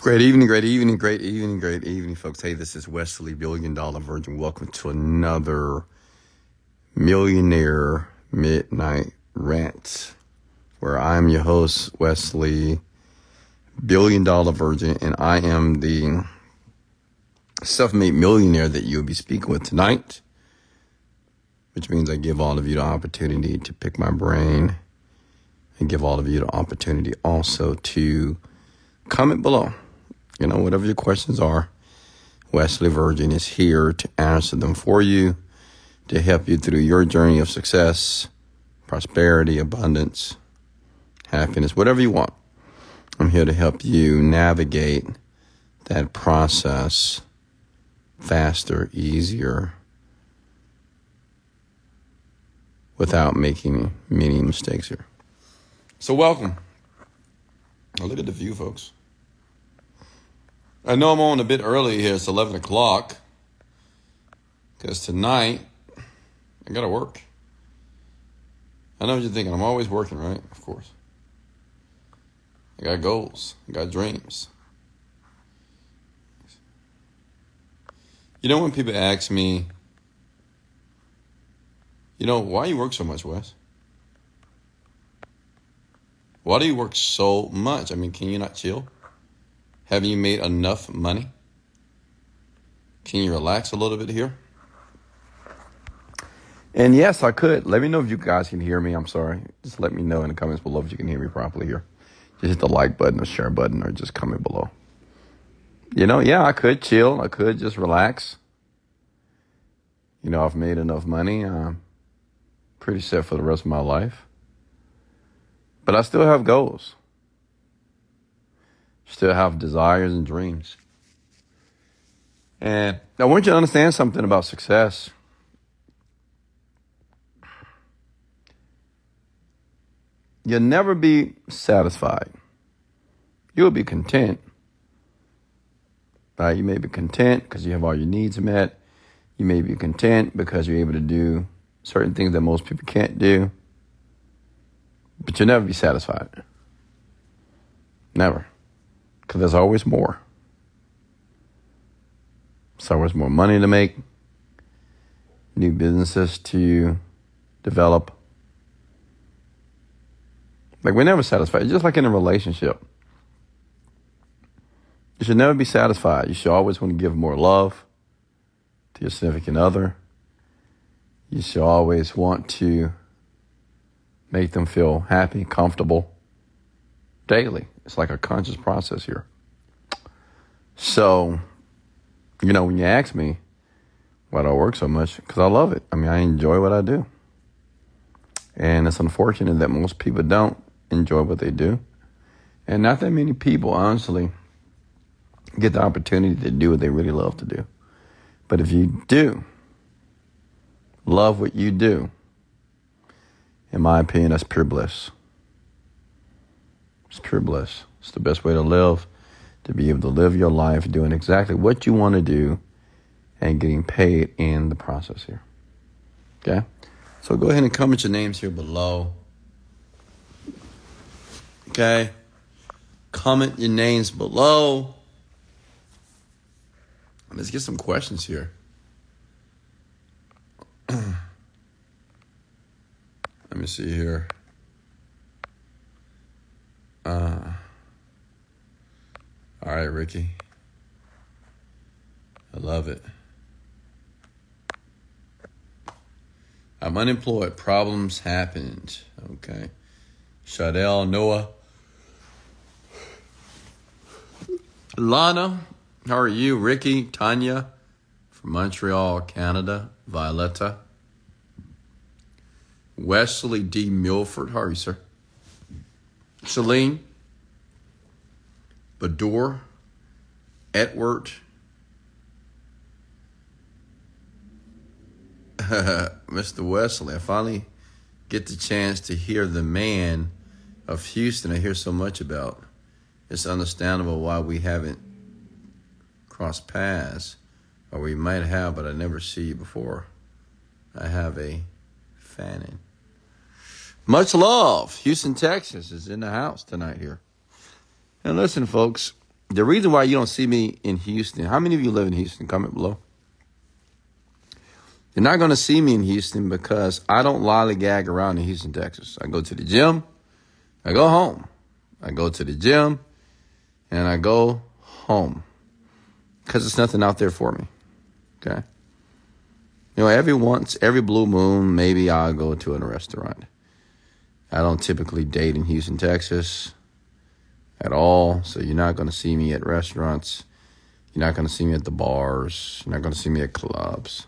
Great evening, great evening, great evening, great evening, folks. Hey, this is Wesley, Billion Dollar Virgin. Welcome to another Millionaire Midnight Rant, where I'm your host, Wesley, Billion Dollar Virgin, and I am the self made millionaire that you'll be speaking with tonight, which means I give all of you the opportunity to pick my brain and give all of you the opportunity also to comment below. You know, whatever your questions are, Wesley Virgin is here to answer them for you, to help you through your journey of success, prosperity, abundance, happiness, whatever you want. I'm here to help you navigate that process faster, easier, without making many mistakes here. So, welcome. Now look at the view, folks. I know I'm on a bit early here. It's 11 o'clock. Because tonight, I got to work. I know what you're thinking. I'm always working, right? Of course. I got goals. I got dreams. You know when people ask me, you know, why you work so much, Wes? Why do you work so much? I mean, can you not chill? Have you made enough money? Can you relax a little bit here? And yes, I could. Let me know if you guys can hear me. I'm sorry. Just let me know in the comments below if you can hear me properly here. Just hit the like button or share button or just comment below. You know, yeah, I could chill. I could just relax. You know, I've made enough money. I'm pretty set for the rest of my life. But I still have goals still have desires and dreams. And I want you to understand something about success. You'll never be satisfied. You'll be content. Right? You may be content because you have all your needs met. You may be content because you're able to do certain things that most people can't do. But you'll never be satisfied. Never. Because there's always more. There's always more money to make, new businesses to develop. Like, we're never satisfied. Just like in a relationship, you should never be satisfied. You should always want to give more love to your significant other. You should always want to make them feel happy, comfortable daily. It's like a conscious process here. So, you know, when you ask me why do I work so much, because I love it. I mean, I enjoy what I do. And it's unfortunate that most people don't enjoy what they do. And not that many people, honestly, get the opportunity to do what they really love to do. But if you do love what you do, in my opinion, that's pure bliss. It's pure bliss. It's the best way to live, to be able to live your life doing exactly what you want to do and getting paid in the process here. Okay? So go ahead and comment your names here below. Okay? Comment your names below. Let's get some questions here. Let me see here. Uh, all right, Ricky. I love it. I'm unemployed. Problems happened. Okay. Shadell, Noah. Lana, how are you? Ricky, Tanya from Montreal, Canada. Violetta. Wesley D. Milford, how are you, sir? Celine, Bador, Edward, Mr. Wesley. I finally get the chance to hear the man of Houston I hear so much about. It's understandable why we haven't crossed paths, or we might have, but I never see you before. I have a fanning. Much love. Houston, Texas is in the house tonight here. And listen, folks, the reason why you don't see me in Houston, how many of you live in Houston? Comment below. You're not going to see me in Houston because I don't lollygag around in Houston, Texas. I go to the gym, I go home. I go to the gym, and I go home because there's nothing out there for me. Okay. You know, every once, every blue moon, maybe I'll go to a restaurant. I don't typically date in Houston, Texas at all. So you're not going to see me at restaurants. You're not going to see me at the bars. You're not going to see me at clubs.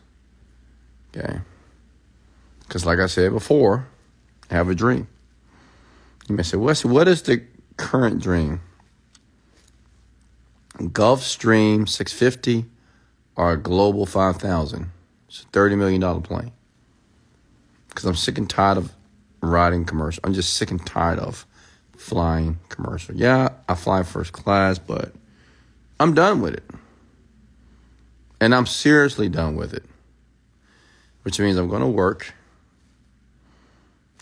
Okay. Because, like I said before, have a dream. You may say, Wes, what is the current dream? Gulfstream 650 or Global 5000? It's a $30 million plane. Because I'm sick and tired of riding commercial. I'm just sick and tired of flying commercial. Yeah, I fly first class, but I'm done with it. And I'm seriously done with it which means I'm going to work.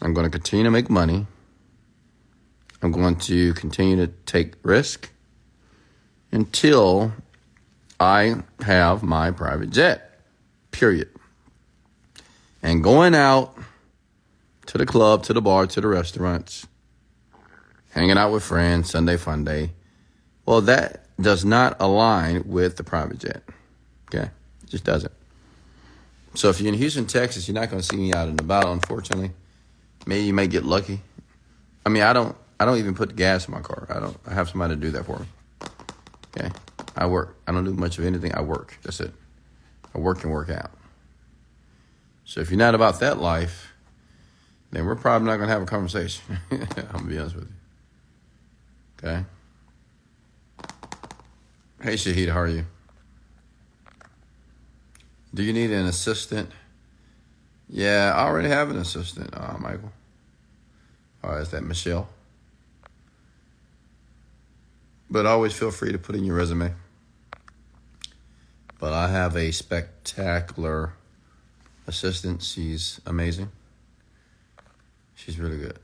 I'm going to continue to make money. I'm going to continue to take risk until I have my private jet. Period. And going out to the club, to the bar, to the restaurants, hanging out with friends, Sunday fun day. Well, that does not align with the private jet. Okay? It just doesn't. So if you're in Houston, Texas, you're not going to see me out and about, unfortunately. Maybe you may get lucky. I mean, I don't. I don't even put gas in my car. I don't. I have somebody to do that for me. Okay, I work. I don't do much of anything. I work. That's it. I work and work out. So if you're not about that life, then we're probably not going to have a conversation. I'm gonna be honest with you. Okay. Hey Shahid, how are you? Do you need an assistant? Yeah, I already have an assistant, uh, Michael. Or uh, is that Michelle? But always feel free to put in your resume. But I have a spectacular assistant. She's amazing. She's really good.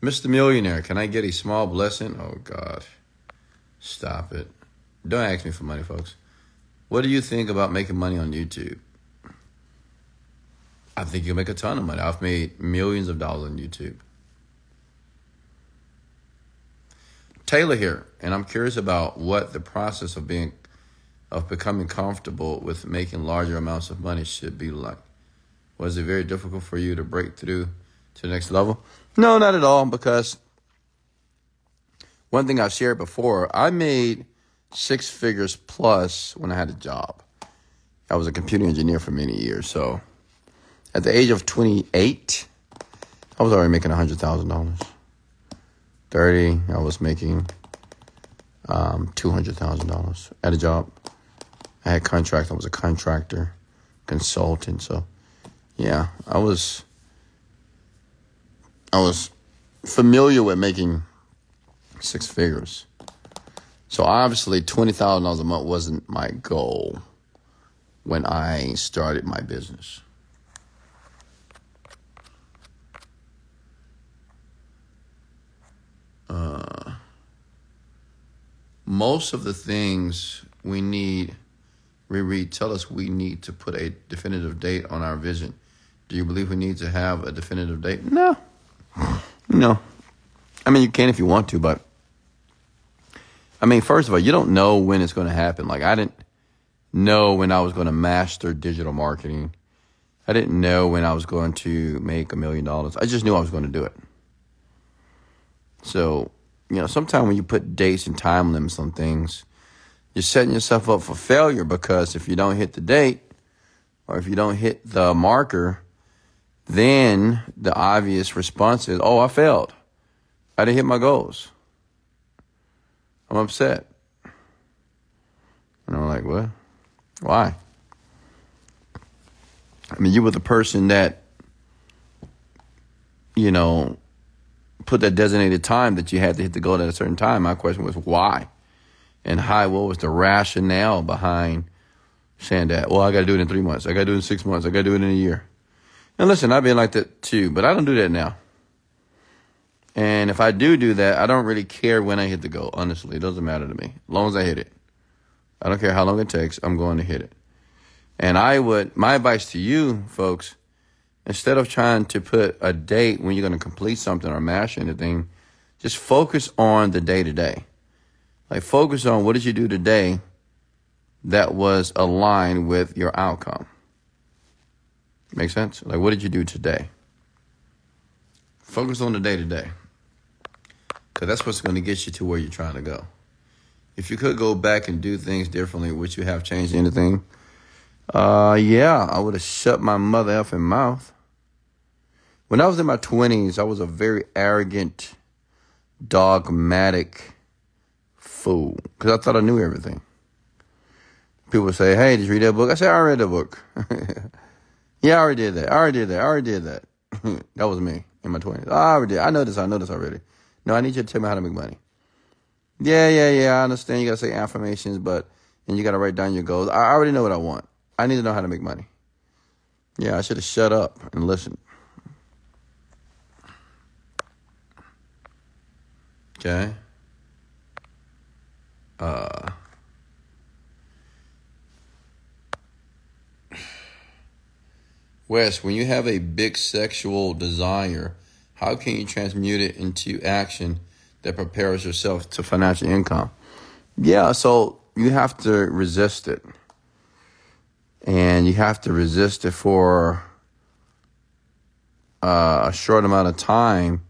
Mr. Millionaire, can I get a small blessing? Oh, God. Stop it. Don't ask me for money, folks. What do you think about making money on YouTube? I think you'll make a ton of money. I've made millions of dollars on YouTube. Taylor here, and I'm curious about what the process of being of becoming comfortable with making larger amounts of money should be like. Was it very difficult for you to break through to the next level? No, not at all, because one thing I've shared before, I made six figures plus when I had a job. I was a computer engineer for many years. So at the age of 28, I was already making $100,000. 30, I was making um, $200,000 at a job. I had contract. I was a contractor, consultant. So yeah, I was, I was familiar with making six figures. So obviously, twenty thousand dollars a month wasn't my goal when I started my business. Uh, most of the things we need, Riri, tell us we need to put a definitive date on our vision. Do you believe we need to have a definitive date? No. No. I mean, you can if you want to, but I mean, first of all, you don't know when it's going to happen. Like, I didn't know when I was going to master digital marketing. I didn't know when I was going to make a million dollars. I just knew I was going to do it. So, you know, sometimes when you put dates and time limits on things, you're setting yourself up for failure because if you don't hit the date or if you don't hit the marker, then the obvious response is, oh, I failed. I didn't hit my goals. I'm upset. And I'm like, what? Why? I mean, you were the person that, you know, put that designated time that you had to hit the goal at a certain time. My question was why? And how, what was the rationale behind saying that? Well, I got to do it in three months. I got to do it in six months. I got to do it in a year. And listen, I've been like that too, but I don't do that now. And if I do do that, I don't really care when I hit the goal. Honestly, it doesn't matter to me. As long as I hit it. I don't care how long it takes. I'm going to hit it. And I would, my advice to you folks, instead of trying to put a date when you're going to complete something or mash anything, just focus on the day to day. Like focus on what did you do today that was aligned with your outcome. Make sense? Like what did you do today? Focus on the day to day. Because that's what's going to get you to where you're trying to go. If you could go back and do things differently, would you have changed anything? Uh, yeah, I would have shut my mother effing mouth. When I was in my 20s, I was a very arrogant, dogmatic fool because I thought I knew everything. People say, Hey, did you read that book? I said, I read the book. yeah, I already did that. I already did that. I already did that. that was me in my 20s. I already did. I know this. I know this already. No, I need you to tell me how to make money. Yeah, yeah, yeah. I understand. You got to say affirmations, but, and you got to write down your goals. I already know what I want. I need to know how to make money. Yeah, I should have shut up and listened. Okay. Uh, Wes, when you have a big sexual desire, how can you transmute it into action that prepares yourself to financial income? Yeah, so you have to resist it. And you have to resist it for uh, a short amount of time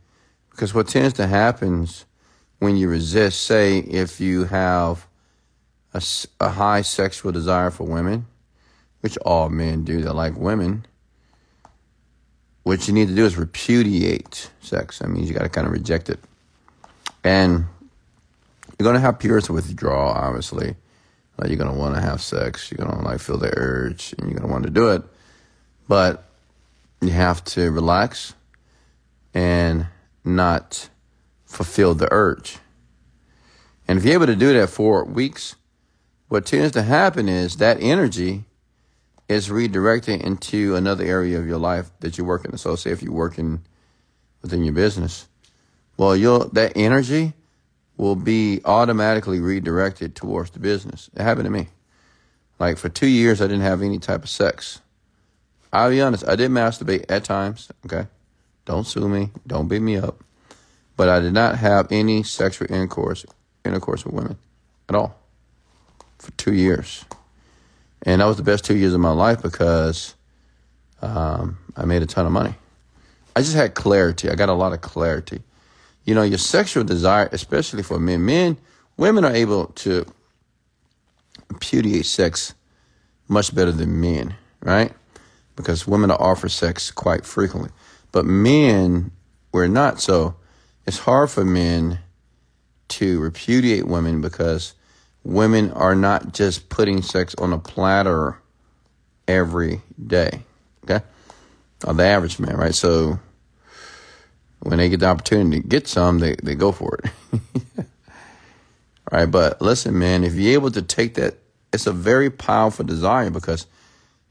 because what tends to happen when you resist, say, if you have a, a high sexual desire for women, which all men do that like women, what you need to do is repudiate sex. That means you got to kind of reject it. And you're going to have periods of withdrawal, obviously. Like you're going to want to have sex. You're going to like feel the urge and you're going to want to do it. But you have to relax and not fulfill the urge. And if you're able to do that for weeks, what tends to happen is that energy is redirected into another area of your life that you're working. So say if you're working within your business, well, you'll, that energy will be automatically redirected towards the business. It happened to me. Like for two years, I didn't have any type of sex. I'll be honest, I did masturbate at times. Okay. Don't sue me. Don't beat me up. But I did not have any sexual intercourse, intercourse with women at all for two years. And that was the best two years of my life because um, I made a ton of money. I just had clarity. I got a lot of clarity. You know, your sexual desire, especially for men, men, women are able to repudiate sex much better than men, right? Because women are offered sex quite frequently. But men, we're not. So it's hard for men to repudiate women because women are not just putting sex on a platter every day. Okay? Or the average man, right? So when they get the opportunity to get some, they, they go for it. All right. But listen, man, if you're able to take that, it's a very powerful desire because,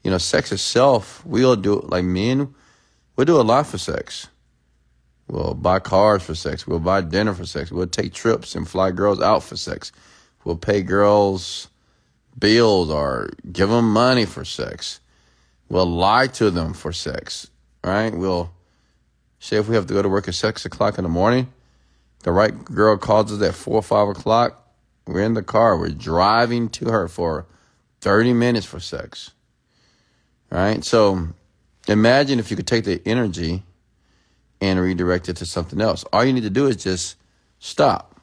you know, sex itself, we all do like men, we do a lot for sex. We'll buy cars for sex. We'll buy dinner for sex. We'll take trips and fly girls out for sex. We'll pay girls bills or give them money for sex. We'll lie to them for sex, right? We'll say if we have to go to work at six o'clock in the morning, the right girl calls us at four or five o'clock. We're in the car. We're driving to her for 30 minutes for sex, right? So imagine if you could take the energy and redirect it to something else. All you need to do is just stop.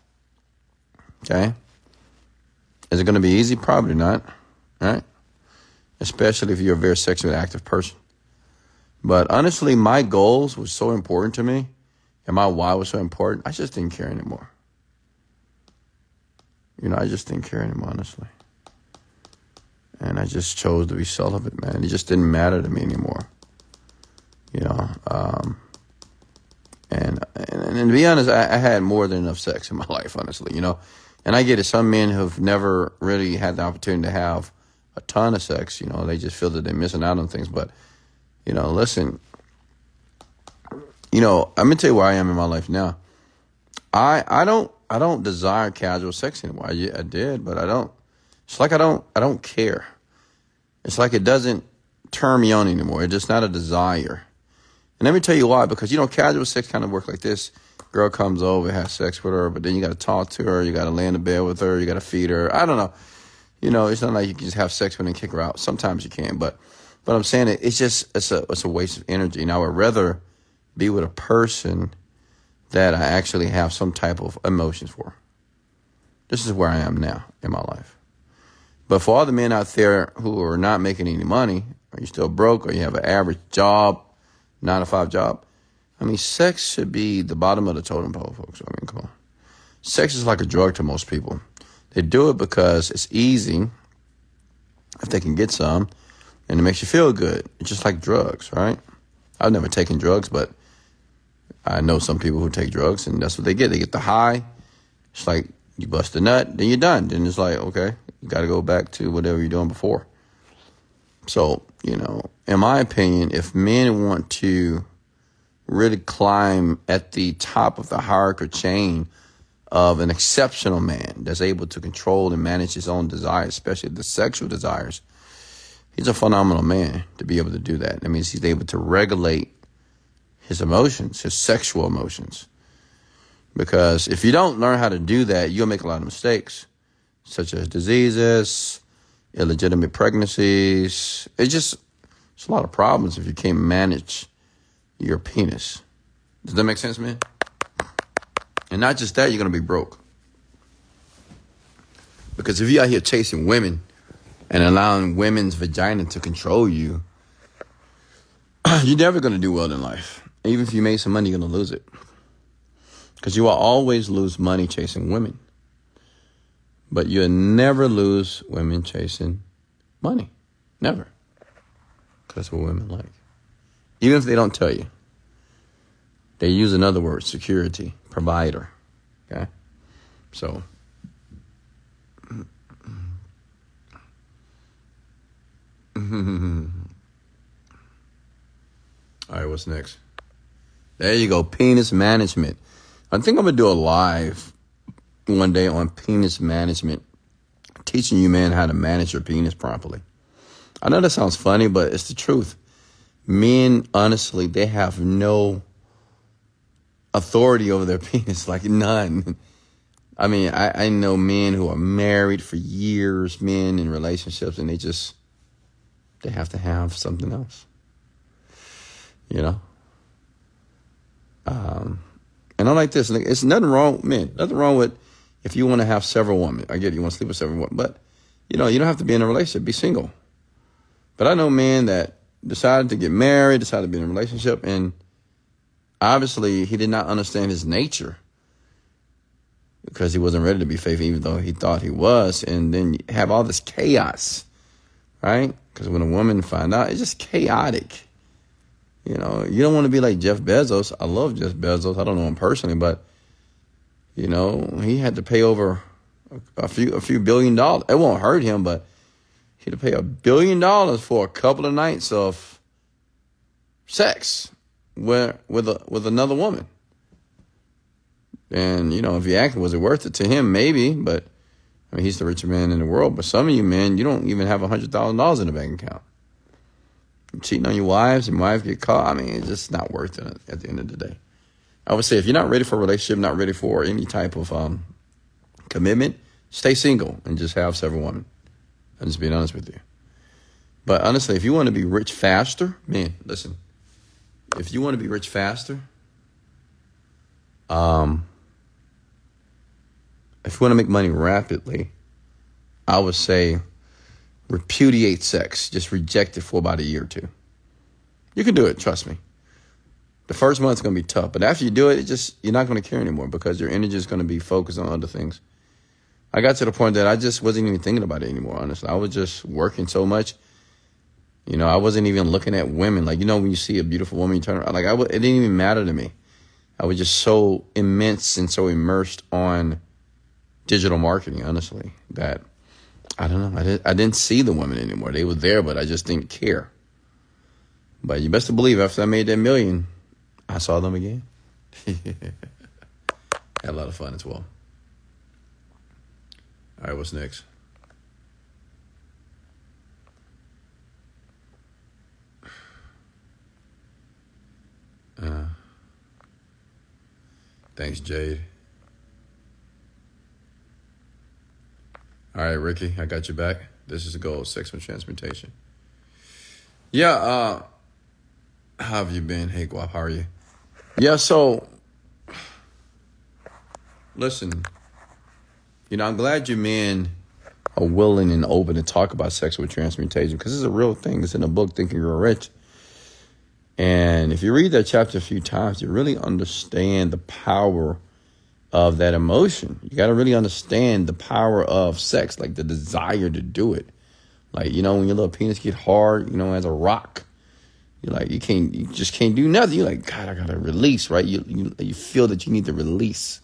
Okay? Is it going to be easy? Probably not. Right? Especially if you're a very sexually active person. But honestly, my goals were so important to me and my why was so important, I just didn't care anymore. You know, I just didn't care anymore, honestly. And I just chose to be celibate, man. It just didn't matter to me anymore. You know, um, and, and, and to be honest, I, I had more than enough sex in my life, honestly. You know, and I get it. Some men have never really had the opportunity to have a ton of sex. You know, they just feel that they're missing out on things. But, you know, listen, you know, I'm to tell you where I am in my life now. I I don't I don't desire casual sex anymore. I, I did, but I don't. It's like I don't I don't care. It's like it doesn't turn me on anymore. It's just not a desire. And let me tell you why. Because you know, casual sex kind of work like this. Girl comes over, has sex with her, but then you got to talk to her. You got to lay in the bed with her. You got to feed her. I don't know. You know, it's not like you can just have sex with her and kick her out. Sometimes you can, but but I'm saying it, it's just it's a it's a waste of energy. And I would rather be with a person that I actually have some type of emotions for. This is where I am now in my life. But for all the men out there who are not making any money, are you still broke, or you have an average job, nine to five job, I mean, sex should be the bottom of the totem pole, folks. I mean, come on. Sex is like a drug to most people. They do it because it's easy if they can get some and it makes you feel good. It's just like drugs, right? I've never taken drugs, but I know some people who take drugs and that's what they get. They get the high. It's like you bust a nut, then you're done. Then it's like, okay, you got to go back to whatever you're doing before. So, you know, in my opinion, if men want to really climb at the top of the hierarchy chain of an exceptional man that's able to control and manage his own desires, especially the sexual desires, he's a phenomenal man to be able to do that. That means he's able to regulate his emotions, his sexual emotions. Because if you don't learn how to do that, you'll make a lot of mistakes, such as diseases, illegitimate pregnancies. It's just it's a lot of problems if you can't manage your penis. Does that make sense, man? And not just that, you're gonna be broke. Because if you're out here chasing women and allowing women's vagina to control you, you're never gonna do well in life. Even if you made some money, you're gonna lose it. Because you will always lose money chasing women. But you'll never lose women chasing money. Never. Because That's what women like. Even if they don't tell you. They use another word, security, provider. Okay? So All right, what's next? There you go, penis management. I think I'm gonna do a live one day on penis management, teaching you man how to manage your penis properly. I know that sounds funny, but it's the truth. Men, honestly, they have no authority over their penis, like none. I mean, I, I know men who are married for years, men in relationships, and they just they have to have something else. You know? Um, and I'm like this, it's nothing wrong, man, nothing wrong with if you want to have several women. I get it, you want to sleep with several women, but you know, you don't have to be in a relationship, be single. But I know men that decided to get married, decided to be in a relationship, and obviously he did not understand his nature because he wasn't ready to be faithful, even though he thought he was. And then have all this chaos, right? Because when a woman find out, it's just chaotic. You know, you don't want to be like Jeff Bezos. I love Jeff Bezos. I don't know him personally, but you know, he had to pay over a few a few billion dollars. It won't hurt him, but he pay a billion dollars for a couple of nights of sex with with a, with another woman. And you know, if you ask, was it worth it to him? Maybe, but I mean, he's the richest man in the world. But some of you men, you don't even have a hundred thousand dollars in the bank account cheating on your wives and wife get caught. I mean, it's just not worth it at the end of the day. I would say if you're not ready for a relationship, not ready for any type of um, commitment, stay single and just have several women. I'm just being honest with you. But honestly, if you want to be rich faster, man, listen. If you want to be rich faster, um, if you want to make money rapidly, I would say repudiate sex. Just reject it for about a year or two. You can do it, trust me. The first month's gonna be tough, but after you do it, it just you're not gonna care anymore because your energy is gonna be focused on other things. I got to the point that I just wasn't even thinking about it anymore. Honestly, I was just working so much. You know, I wasn't even looking at women. Like you know, when you see a beautiful woman, you turn around. Like I, it didn't even matter to me. I was just so immense and so immersed on digital marketing. Honestly, that I don't know. I, did, I didn't see the women anymore. They were there, but I just didn't care. But you best to believe after I made that million, I saw them again. Had a lot of fun as well. All right, what's next? Uh, thanks, Jade. All right, Ricky, I got you back. This is the goal, of sexual transmutation. Yeah, uh, how have you been? Hey, Guap, how are you? Yeah, so listen, you know, I'm glad you men are willing and open to talk about sexual transmutation because it's a real thing. It's in a book, Think You're Rich. And if you read that chapter a few times, you really understand the power of that emotion. You got to really understand the power of sex, like the desire to do it. Like, you know, when your little penis get hard, you know, as a rock, you're like, you can't, you just can't do nothing. You're like, God, I got to release, right? You, you, you feel that you need to release,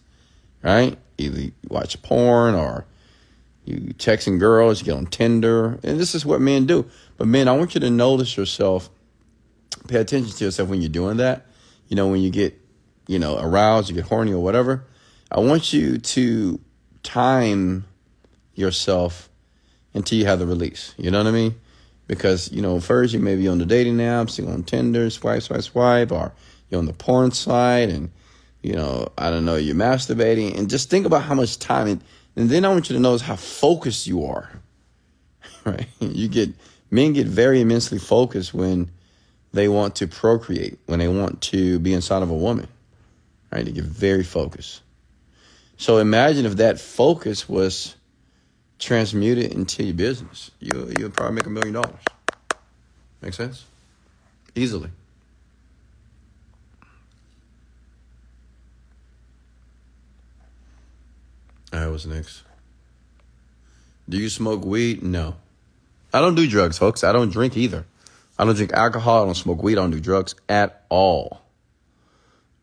right? Either you watch porn or you texting girls, you get on Tinder. And this is what men do. But men, I want you to notice yourself pay attention to yourself when you're doing that. You know, when you get, you know, aroused, you get horny or whatever. I want you to time yourself until you have the release. You know what I mean? Because, you know, first you may be on the dating apps, you're on Tinder, swipe, swipe, swipe, or you're on the porn site and, you know, I don't know, you're masturbating. And just think about how much time. And, and then I want you to notice how focused you are. Right? You get, men get very immensely focused when they want to procreate, when they want to be inside of a woman, right? They get very focused. So imagine if that focus was transmuted into your business. You you'll probably make a million dollars. Make sense? Easily. What's next? Do you smoke weed? No. I don't do drugs, folks. I don't drink either. I don't drink alcohol. I don't smoke weed. I don't do drugs at all.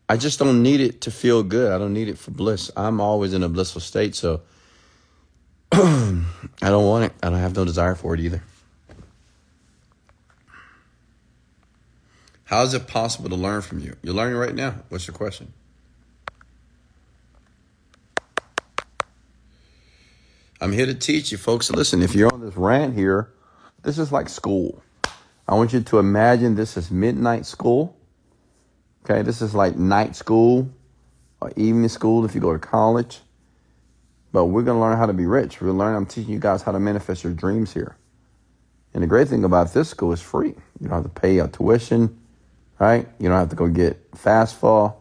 I just don't need it to feel good. I don't need it for bliss. I'm always in a blissful state, so I don't want it. I don't have no desire for it either. How is it possible to learn from you? You're learning right now. What's your question? I'm here to teach you, folks. Listen, if you're on this rant here, this is like school. I want you to imagine this is midnight school. Okay, this is like night school or evening school if you go to college. But we're going to learn how to be rich. We're gonna learn. I'm teaching you guys how to manifest your dreams here. And the great thing about this school is free. You don't have to pay a tuition, right? You don't have to go get FAFSA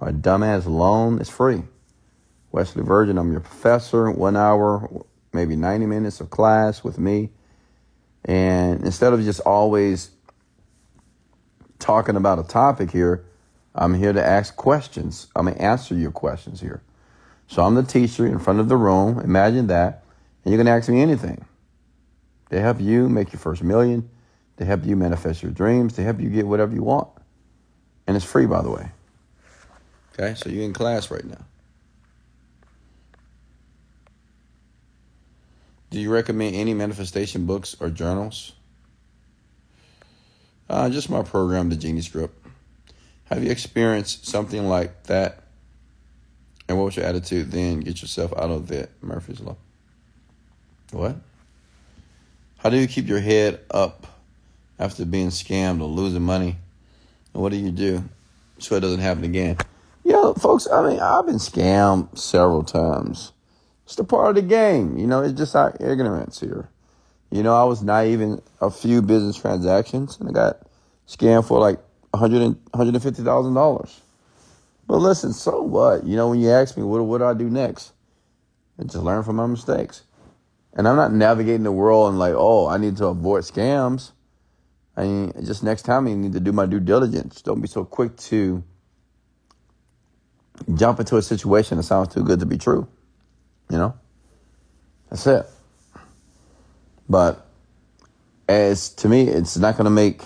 or a dumbass loan. It's free. Wesley Virgin, I'm your professor. One hour, maybe 90 minutes of class with me. And instead of just always talking about a topic here, I'm here to ask questions. I'm going to answer your questions here. So I'm the teacher in front of the room. Imagine that. And you can ask me anything. They help you make your first million. They help you manifest your dreams. They help you get whatever you want. And it's free, by the way. Okay, so you're in class right now. Do you recommend any manifestation books or journals? Uh, just my program, The Genie Script. Have you experienced something like that? And what was your attitude then? Get yourself out of it. Murphy's Law. What? How do you keep your head up after being scammed or losing money? And what do you do so it doesn't happen again? Yeah, folks, I mean, I've been scammed several times. It's the part of the game. You know, it's just our ignorance here. You know, I was naive in a few business transactions and I got scammed for like $100 $150,000. But listen, so what? You know, when you ask me, what, what do I do next? And just learn from my mistakes. And I'm not navigating the world and like, oh, I need to avoid scams. I mean, just next time you need to do my due diligence. Don't be so quick to jump into a situation that sounds too good to be true. You know? That's it. But as to me, it's not going to make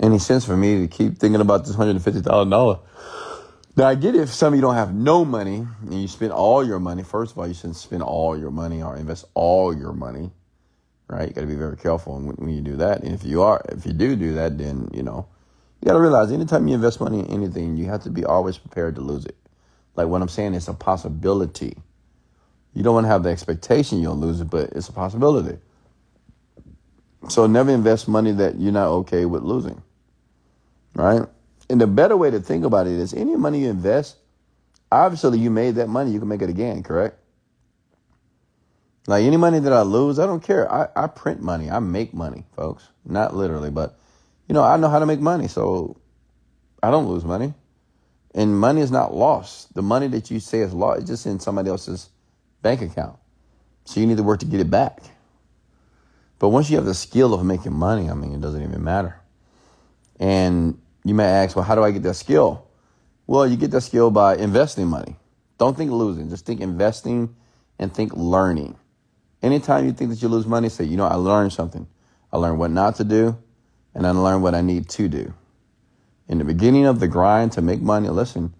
any sense for me to keep thinking about this $150,000. Now, I get it if some of you don't have no money and you spend all your money. First of all, you shouldn't spend all your money or invest all your money, right? You got to be very careful when you do that. And if you are, if you do do that, then, you know, you got to realize anytime you invest money in anything, you have to be always prepared to lose it. Like what I'm saying, it's a possibility. You don't want to have the expectation you'll lose it, but it's a possibility. So never invest money that you're not okay with losing. Right? And the better way to think about it is any money you invest, obviously you made that money, you can make it again, correct? Like any money that I lose, I don't care. I, I print money. I make money, folks. Not literally, but you know, I know how to make money, so I don't lose money. And money is not lost. The money that you say is lost is just in somebody else's bank account. So you need to work to get it back. But once you have the skill of making money, I mean, it doesn't even matter. And you may ask, well, how do I get that skill? Well, you get that skill by investing money. Don't think losing, just think investing and think learning. Anytime you think that you lose money, say, you know, I learned something. I learned what not to do, and I learned what I need to do. In the beginning of the grind to make money, listen,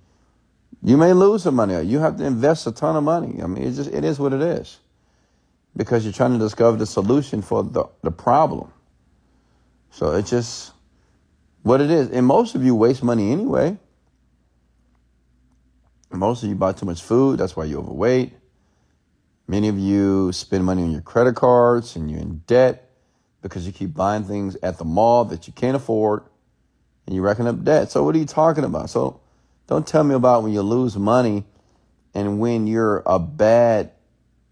you may lose some money. You have to invest a ton of money. I mean, it just it is what it is. Because you're trying to discover the solution for the, the problem. So it's just what it is. And most of you waste money anyway. Most of you buy too much food, that's why you're overweight. Many of you spend money on your credit cards and you're in debt because you keep buying things at the mall that you can't afford and you reckon up debt. So what are you talking about? So don't tell me about when you lose money and when you're a bad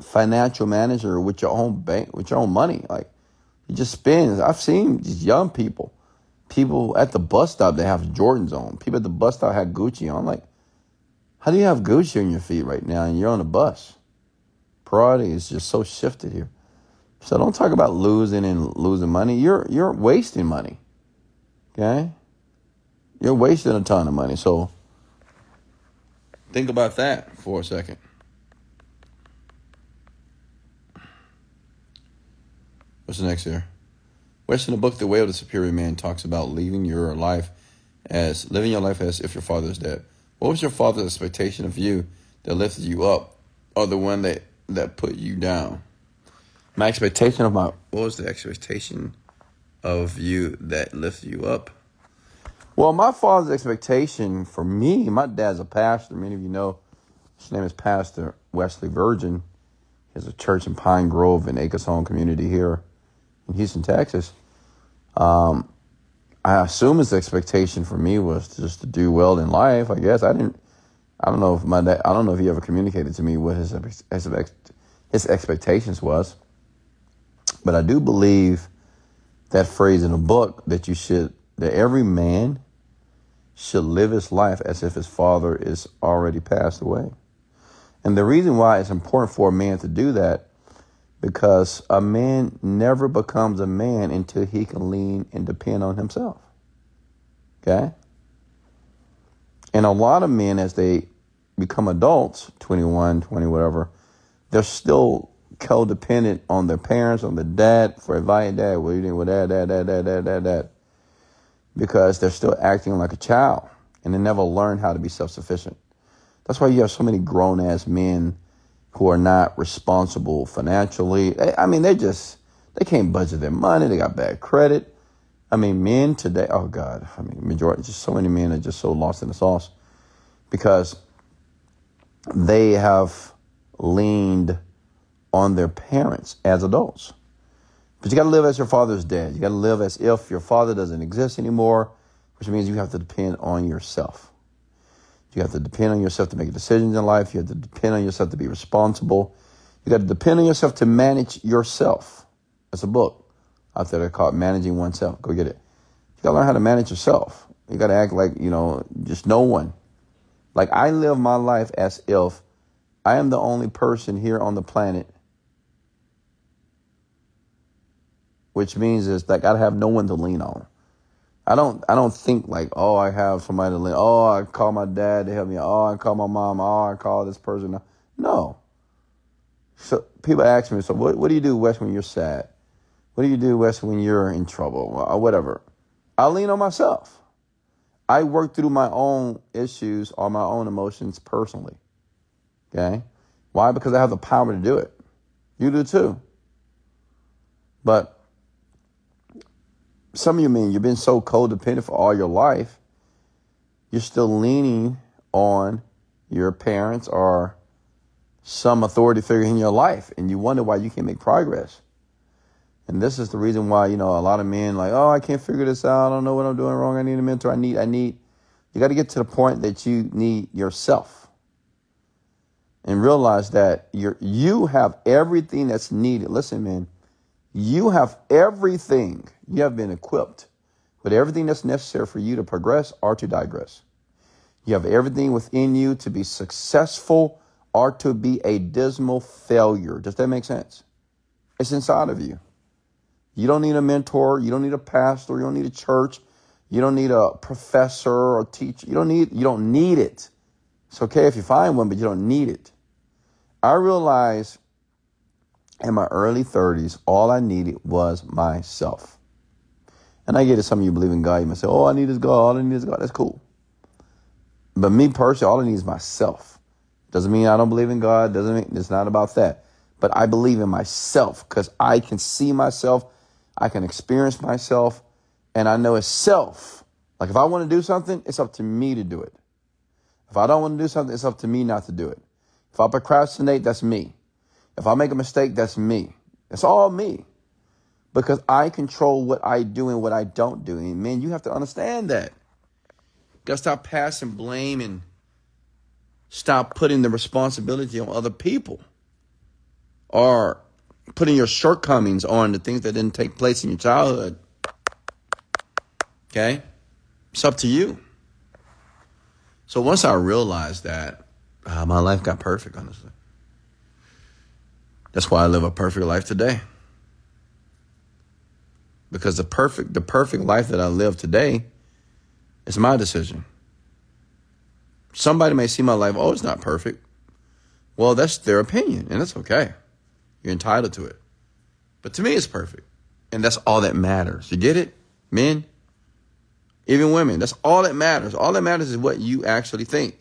financial manager with your own bank, with your own money. Like you just spend. I've seen these young people, people at the bus stop that have Jordans on. People at the bus stop have Gucci on. Like, how do you have Gucci on your feet right now and you're on a bus? Priority is just so shifted here. So don't talk about losing and losing money. You're you're wasting money. Okay? You're wasting a ton of money. So Think about that for a second. What's next here? Wes in the book The Way of the Superior Man talks about leaving your life as living your life as if your father is dead. What was your father's expectation of you that lifted you up, or the one that that put you down? My expectation of my what was the expectation of you that lifted you up? Well, my father's expectation for me, my dad's a pastor. Many of you know his name is Pastor Wesley Virgin. He has a church in Pine Grove in Acres Home community here in Houston, Texas. Um, I assume his expectation for me was just to do well in life. I guess I didn't. I don't know if my dad. I don't know if he ever communicated to me what his his, his expectations was. But I do believe that phrase in the book that you should that every man should live his life as if his father is already passed away. And the reason why it's important for a man to do that, because a man never becomes a man until he can lean and depend on himself. Okay? And a lot of men, as they become adults, 21, 20, whatever, they're still codependent on their parents, on their dad for advice. Dad, what you doing with that, dad, dad, dad, dad, dad, dad because they're still acting like a child and they never learn how to be self sufficient. That's why you have so many grown ass men who are not responsible financially. I mean, they just, they can't budget their money. They got bad credit. I mean, men today, oh God, I mean, majority, just so many men are just so lost in the sauce because they have leaned on their parents as adults. But you got to live as your father's dead. You got to live as if your father doesn't exist anymore, which means you have to depend on yourself. You have to depend on yourself to make decisions in life. You have to depend on yourself to be responsible. You got to depend on yourself to manage yourself. That's a book out there called Managing Oneself. Go get it. You got to learn how to manage yourself. You got to act like, you know, just no one. Like I live my life as if I am the only person here on the planet which means is like I have no one to lean on. I don't I don't think like, oh, I have somebody to lean. Oh, I call my dad to help me. Oh, I call my mom. Oh, I call this person. No. So people ask me, so what, what do you do, Wes, when you're sad? What do you do, Wes, when you're in trouble or uh, whatever? I lean on myself. I work through my own issues or my own emotions personally. Okay? Why? Because I have the power to do it. You do too. But some of you men, you've been so codependent for all your life, you're still leaning on your parents or some authority figure in your life, and you wonder why you can't make progress. And this is the reason why, you know, a lot of men like, oh, I can't figure this out. I don't know what I'm doing wrong. I need a mentor. I need, I need. You got to get to the point that you need yourself and realize that you you have everything that's needed. Listen, man, you have everything. You have been equipped with everything that's necessary for you to progress or to digress. You have everything within you to be successful or to be a dismal failure. Does that make sense? It's inside of you. You don't need a mentor. You don't need a pastor. You don't need a church. You don't need a professor or teacher. You don't need, you don't need it. It's okay if you find one, but you don't need it. I realized in my early 30s, all I needed was myself. And I get it, some of you believe in God. You might say, oh, I need is God. All I need is God. That's cool. But me personally, all I need is myself. Doesn't mean I don't believe in God. Doesn't mean it's not about that. But I believe in myself because I can see myself. I can experience myself. And I know it's self. Like if I want to do something, it's up to me to do it. If I don't want to do something, it's up to me not to do it. If I procrastinate, that's me. If I make a mistake, that's me. It's all me. Because I control what I do and what I don't do. And man, you have to understand that. You gotta stop passing blame and stop putting the responsibility on other people. Or putting your shortcomings on the things that didn't take place in your childhood. Okay? It's up to you. So once I realized that, uh, my life got perfect, honestly. That's why I live a perfect life today. Because the perfect the perfect life that I live today is my decision. Somebody may see my life, oh, it's not perfect. Well, that's their opinion, and that's okay. You're entitled to it. But to me, it's perfect. And that's all that matters. You get it? Men, even women, that's all that matters. All that matters is what you actually think.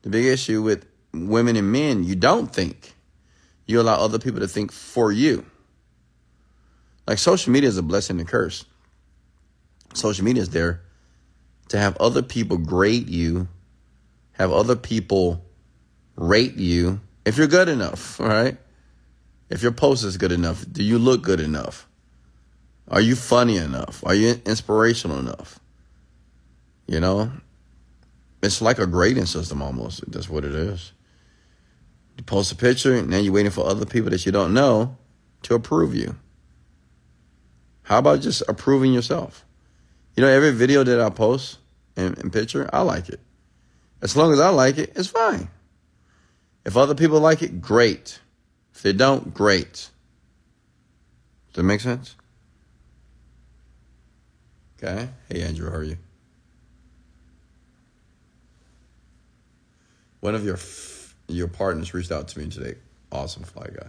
The big issue with women and men, you don't think. You allow other people to think for you. Like social media is a blessing and a curse. Social media is there to have other people grade you, have other people rate you if you're good enough, right? If your post is good enough, do you look good enough? Are you funny enough? Are you inspirational enough? You know, it's like a grading system almost. That's what it is. You post a picture, and then you're waiting for other people that you don't know to approve you. How about just approving yourself? You know, every video that I post and, and picture, I like it. As long as I like it, it's fine. If other people like it, great. If they don't, great. Does that make sense? Okay. Hey, Andrew, how are you? One of your your partners reached out to me today. Awesome fly guy.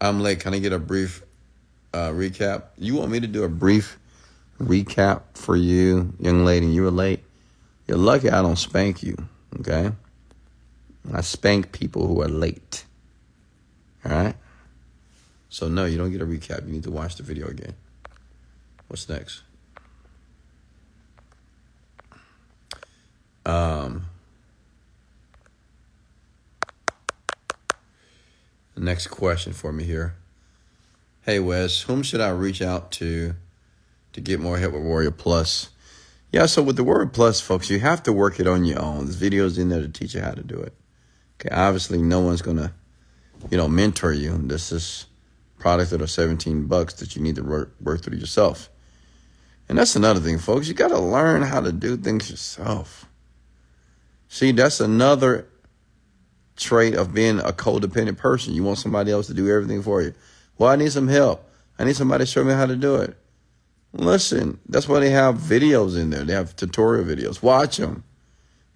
I'm late. Can I get a brief uh, recap? You want me to do a brief recap for you, young lady? You were late. You're lucky I don't spank you. Okay. I spank people who are late. All right. So no, you don't get a recap. You need to watch the video again. What's next? Um, next question for me here. Hey Wes, whom should I reach out to to get more help with Warrior Plus? Yeah, so with the Warrior Plus, folks, you have to work it on your own. There's videos in there to teach you how to do it. Okay, obviously no one's gonna, you know, mentor you. This is product that are 17 bucks that you need to work, work through yourself. And that's another thing, folks. You got to learn how to do things yourself. See, that's another trait of being a codependent person. You want somebody else to do everything for you. Well, I need some help. I need somebody to show me how to do it. Listen, that's why they have videos in there. They have tutorial videos. Watch them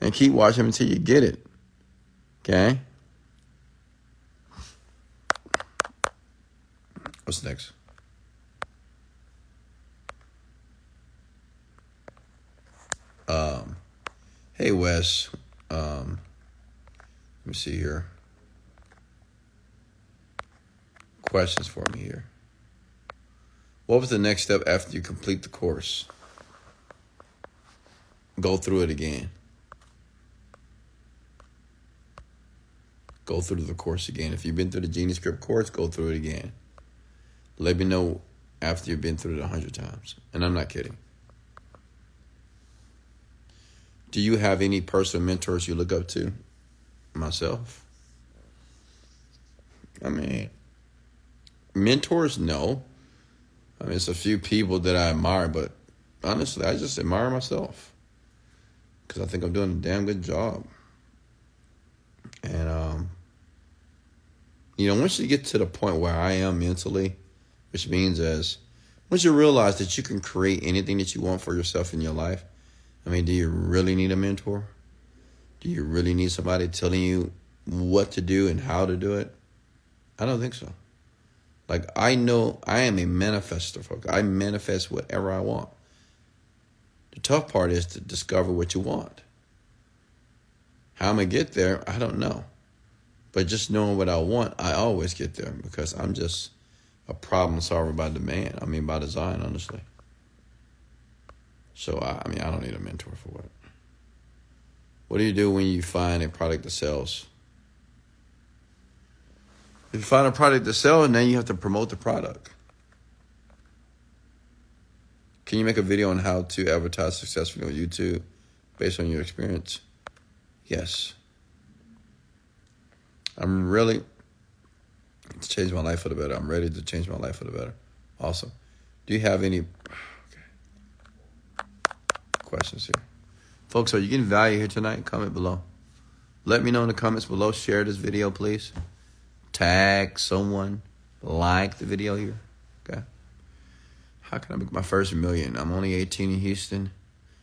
and keep watching them until you get it. Okay? What's next? Um, hey, Wes. Um, let me see here. Questions for me here. What was the next step after you complete the course? go through it again. Go through the course again. If you've been through the Genie Script course, go through it again. Let me know after you've been through it a hundred times. And I'm not kidding. Do you have any personal mentors you look up to? Myself. I mean, mentors, no. I mean, it's a few people that I admire, but honestly, I just admire myself because I think I'm doing a damn good job. And, um, you know, once you get to the point where I am mentally, which means as once you realize that you can create anything that you want for yourself in your life, I mean, do you really need a mentor? You really need somebody telling you what to do and how to do it? I don't think so. Like I know I am a manifester, folks. I manifest whatever I want. The tough part is to discover what you want. How I'm gonna get there, I don't know. But just knowing what I want, I always get there because I'm just a problem solver by demand. I mean by design, honestly. So I, I mean I don't need a mentor for what. What do you do when you find a product that sells? If you find a product to sell, and then you have to promote the product. Can you make a video on how to advertise successfully on YouTube based on your experience? Yes. I'm really to change my life for the better. I'm ready to change my life for the better. Awesome. Do you have any questions here? Folks, are you getting value here tonight? Comment below. Let me know in the comments below. Share this video, please tag someone, like the video here. Okay. How can I make my first million? I'm only 18 in Houston.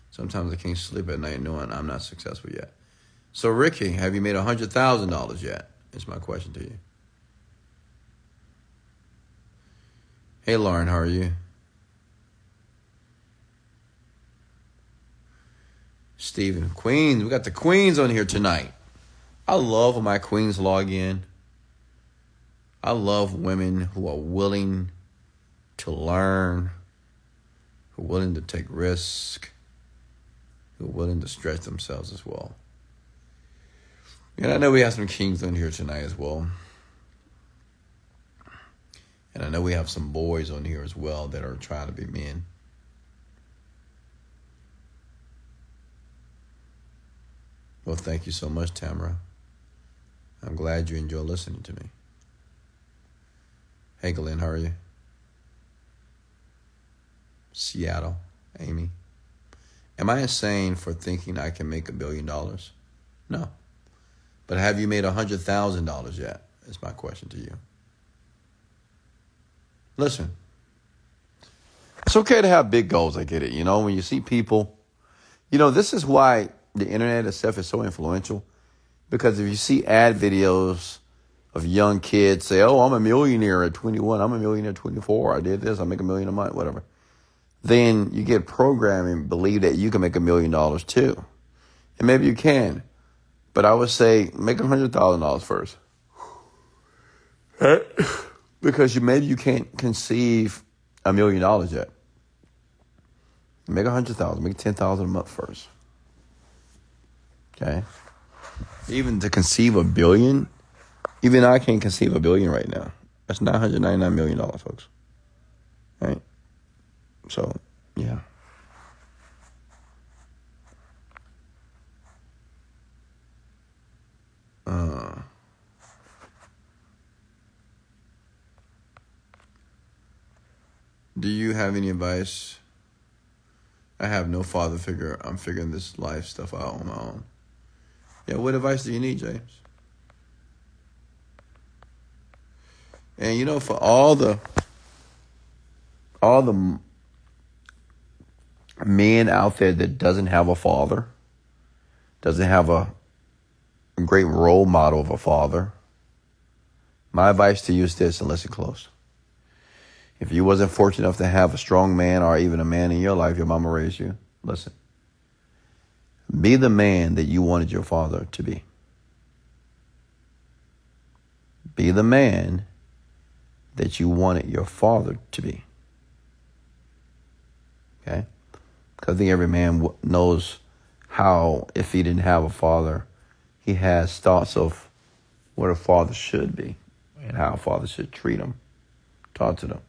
Sometimes I can't sleep at night knowing I'm not successful yet. So, Ricky, have you made $100,000 yet? Is my question to you. Hey, Lauren, how are you? Stephen, Queens. We got the Queens on here tonight. I love when my Queens log in. I love women who are willing to learn, who are willing to take risk, who are willing to stretch themselves as well. And I know we have some kings on here tonight as well. And I know we have some boys on here as well that are trying to be men. Well, thank you so much, Tamara. I'm glad you enjoy listening to me. Hey, Glenn, how are you? Seattle, Amy. Am I insane for thinking I can make a billion dollars? No. But have you made a hundred thousand dollars yet? Is my question to you. Listen, it's okay to have big goals. I get it. You know, when you see people, you know, this is why the internet itself is so influential. Because if you see ad videos of young kids say, "Oh, I'm a millionaire at 21. I'm a millionaire at 24. I did this. I make a million a month, whatever." Then you get programming believe that you can make a million dollars too, and maybe you can, but I would say make a hundred thousand dollars first, because you maybe you can't conceive a million dollars yet. Make a hundred thousand, make ten thousand a month first. Okay. Even to conceive a billion, even I can't conceive a billion right now. That's nine hundred ninety nine million dollars, folks. Right? So, yeah. Uh, do you have any advice? I have no father figure. I'm figuring this life stuff out on my own. Yeah, what advice do you need, James? And you know, for all the all the men out there that doesn't have a father, doesn't have a great role model of a father, my advice to you is this, and listen close. If you wasn't fortunate enough to have a strong man or even a man in your life, your mama raised you, listen. Be the man that you wanted your father to be. Be the man that you wanted your father to be. Okay? Because I think every man knows how if he didn't have a father, he has thoughts of what a father should be and how a father should treat him, talk to them.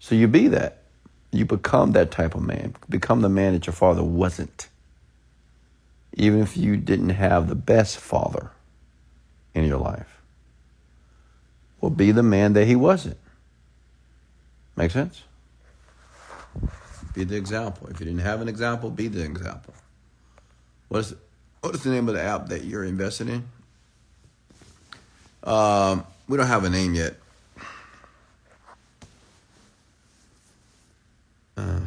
So you be that. You become that type of man. Become the man that your father wasn't. Even if you didn't have the best father in your life. Well, be the man that he wasn't. Make sense? Be the example. If you didn't have an example, be the example. What is what is the name of the app that you're invested in? Um, we don't have a name yet. Uh,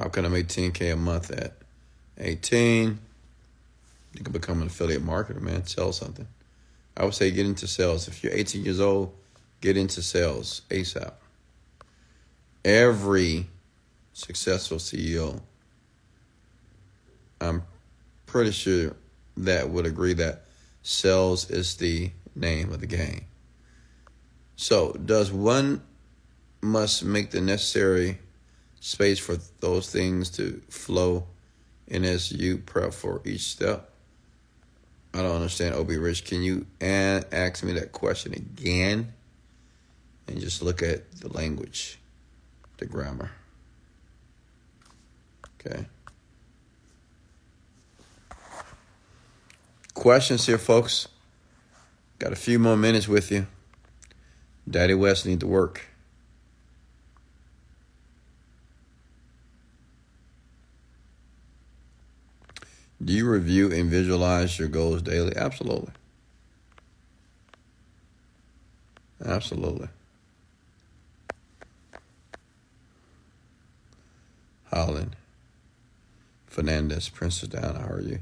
how can I make 10K a month at 18? You can become an affiliate marketer, man. Sell something. I would say get into sales. If you're 18 years old, get into sales ASAP. Every successful CEO, I'm pretty sure that would agree that sales is the name of the game. So, does one must make the necessary space for those things to flow in as you prep for each step? I don't understand, Obi Rich. Can you ask me that question again? And just look at the language, the grammar. Okay. Questions here, folks. Got a few more minutes with you. Daddy Wes need to work. Do you review and visualize your goals daily? Absolutely. Absolutely. Holland. Fernandez, Princess Down, how are you?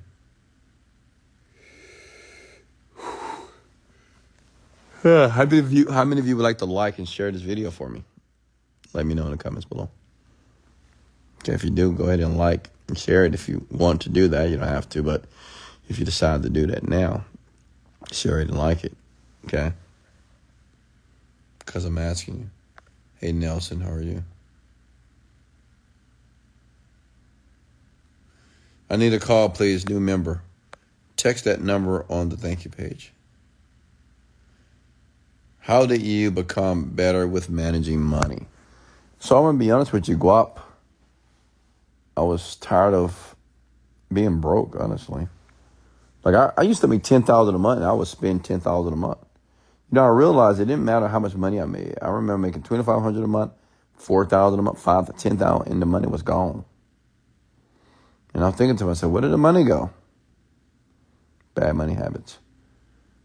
Uh, how many of you how many of you would like to like and share this video for me? Let me know in the comments below. Okay, if you do, go ahead and like share it if you want to do that. You don't have to, but if you decide to do that now, share it and like it. Okay? Because I'm asking you. Hey, Nelson, how are you? I need a call, please. New member. Text that number on the thank you page. How did you become better with managing money? So I'm gonna be honest with you, Guap. I was tired of being broke, honestly. Like I, I used to make ten thousand a month and I would spend ten thousand a month. You know, I realized it didn't matter how much money I made. I remember making twenty five hundred a month, four thousand a month, five ten thousand, and the money was gone. And I'm thinking to myself, where did the money go? Bad money habits.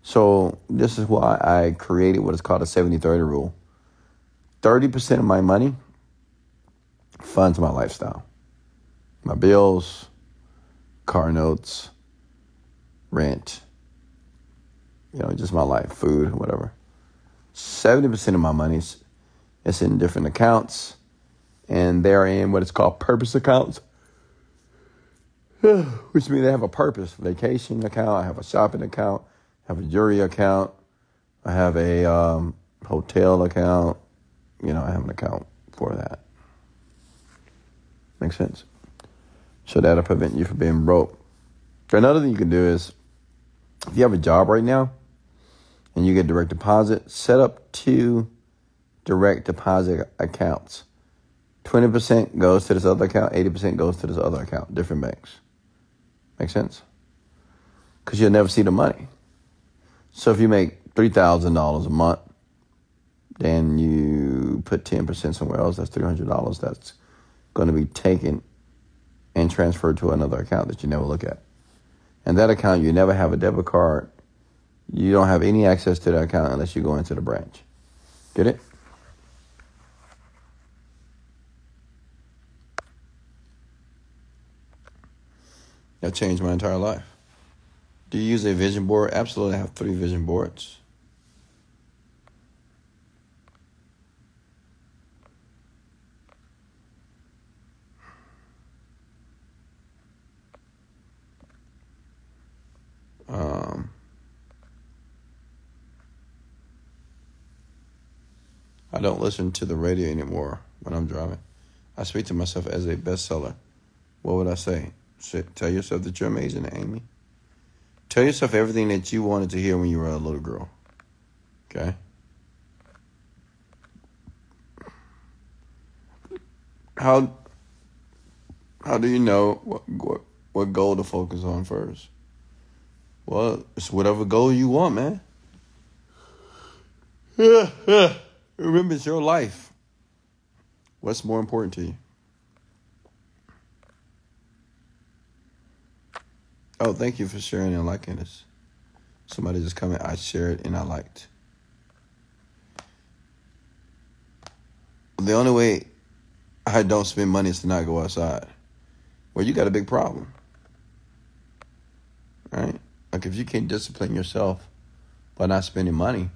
So this is why I created what is called a 70-30 rule. 30% of my money funds my lifestyle my bills, car notes, rent, you know, just my life, food, whatever. 70% of my money is in different accounts, and they're in what is called purpose accounts, which means they have a purpose. Vacation account, I have a shopping account, I have a jewelry account, I have a um, hotel account, you know, I have an account for that. Makes sense? So that'll prevent you from being broke. Another thing you can do is if you have a job right now and you get direct deposit, set up two direct deposit accounts. 20% goes to this other account, 80% goes to this other account, different banks. Make sense? Because you'll never see the money. So if you make $3,000 a month, then you put 10% somewhere else, that's $300. That's going to be taken and transferred to another account that you never look at. And that account, you never have a debit card. You don't have any access to that account unless you go into the branch. Get it? That changed my entire life. Do you use a vision board? Absolutely. I have three vision boards. Um, I don't listen to the radio anymore when I'm driving. I speak to myself as a bestseller. What would I say? tell yourself that you're amazing, Amy. Tell yourself everything that you wanted to hear when you were a little girl. Okay? How how do you know what what, what goal to focus on first? Well, it's whatever goal you want, man. Remember, it's your life. What's more important to you? Oh, thank you for sharing and liking this. Somebody just commented, I shared and I liked. The only way I don't spend money is to not go outside. Well, you got a big problem. Right? Like if you can't discipline yourself by not spending money,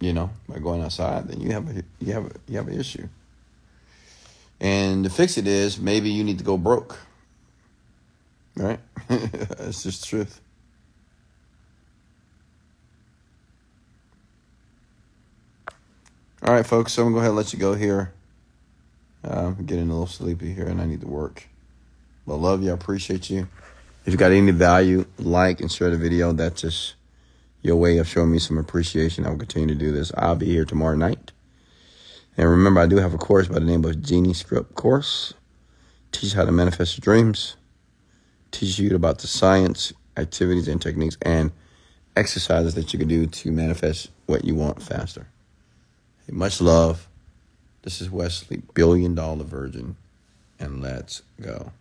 you know, by going outside, then you have a you have a you have an issue. And to fix it is maybe you need to go broke. Right? it's just truth. All right, folks, so I'm gonna go ahead and let you go here. Uh, I'm getting a little sleepy here and I need to work. But love you, I appreciate you. If you got any value, like and share the video. That's just your way of showing me some appreciation. I will continue to do this. I'll be here tomorrow night. And remember, I do have a course by the name of Genie Script Course. Teach how to manifest your dreams. Teach you about the science, activities, and techniques, and exercises that you can do to manifest what you want faster. Hey, much love. This is Wesley, Billion Dollar Virgin, and let's go.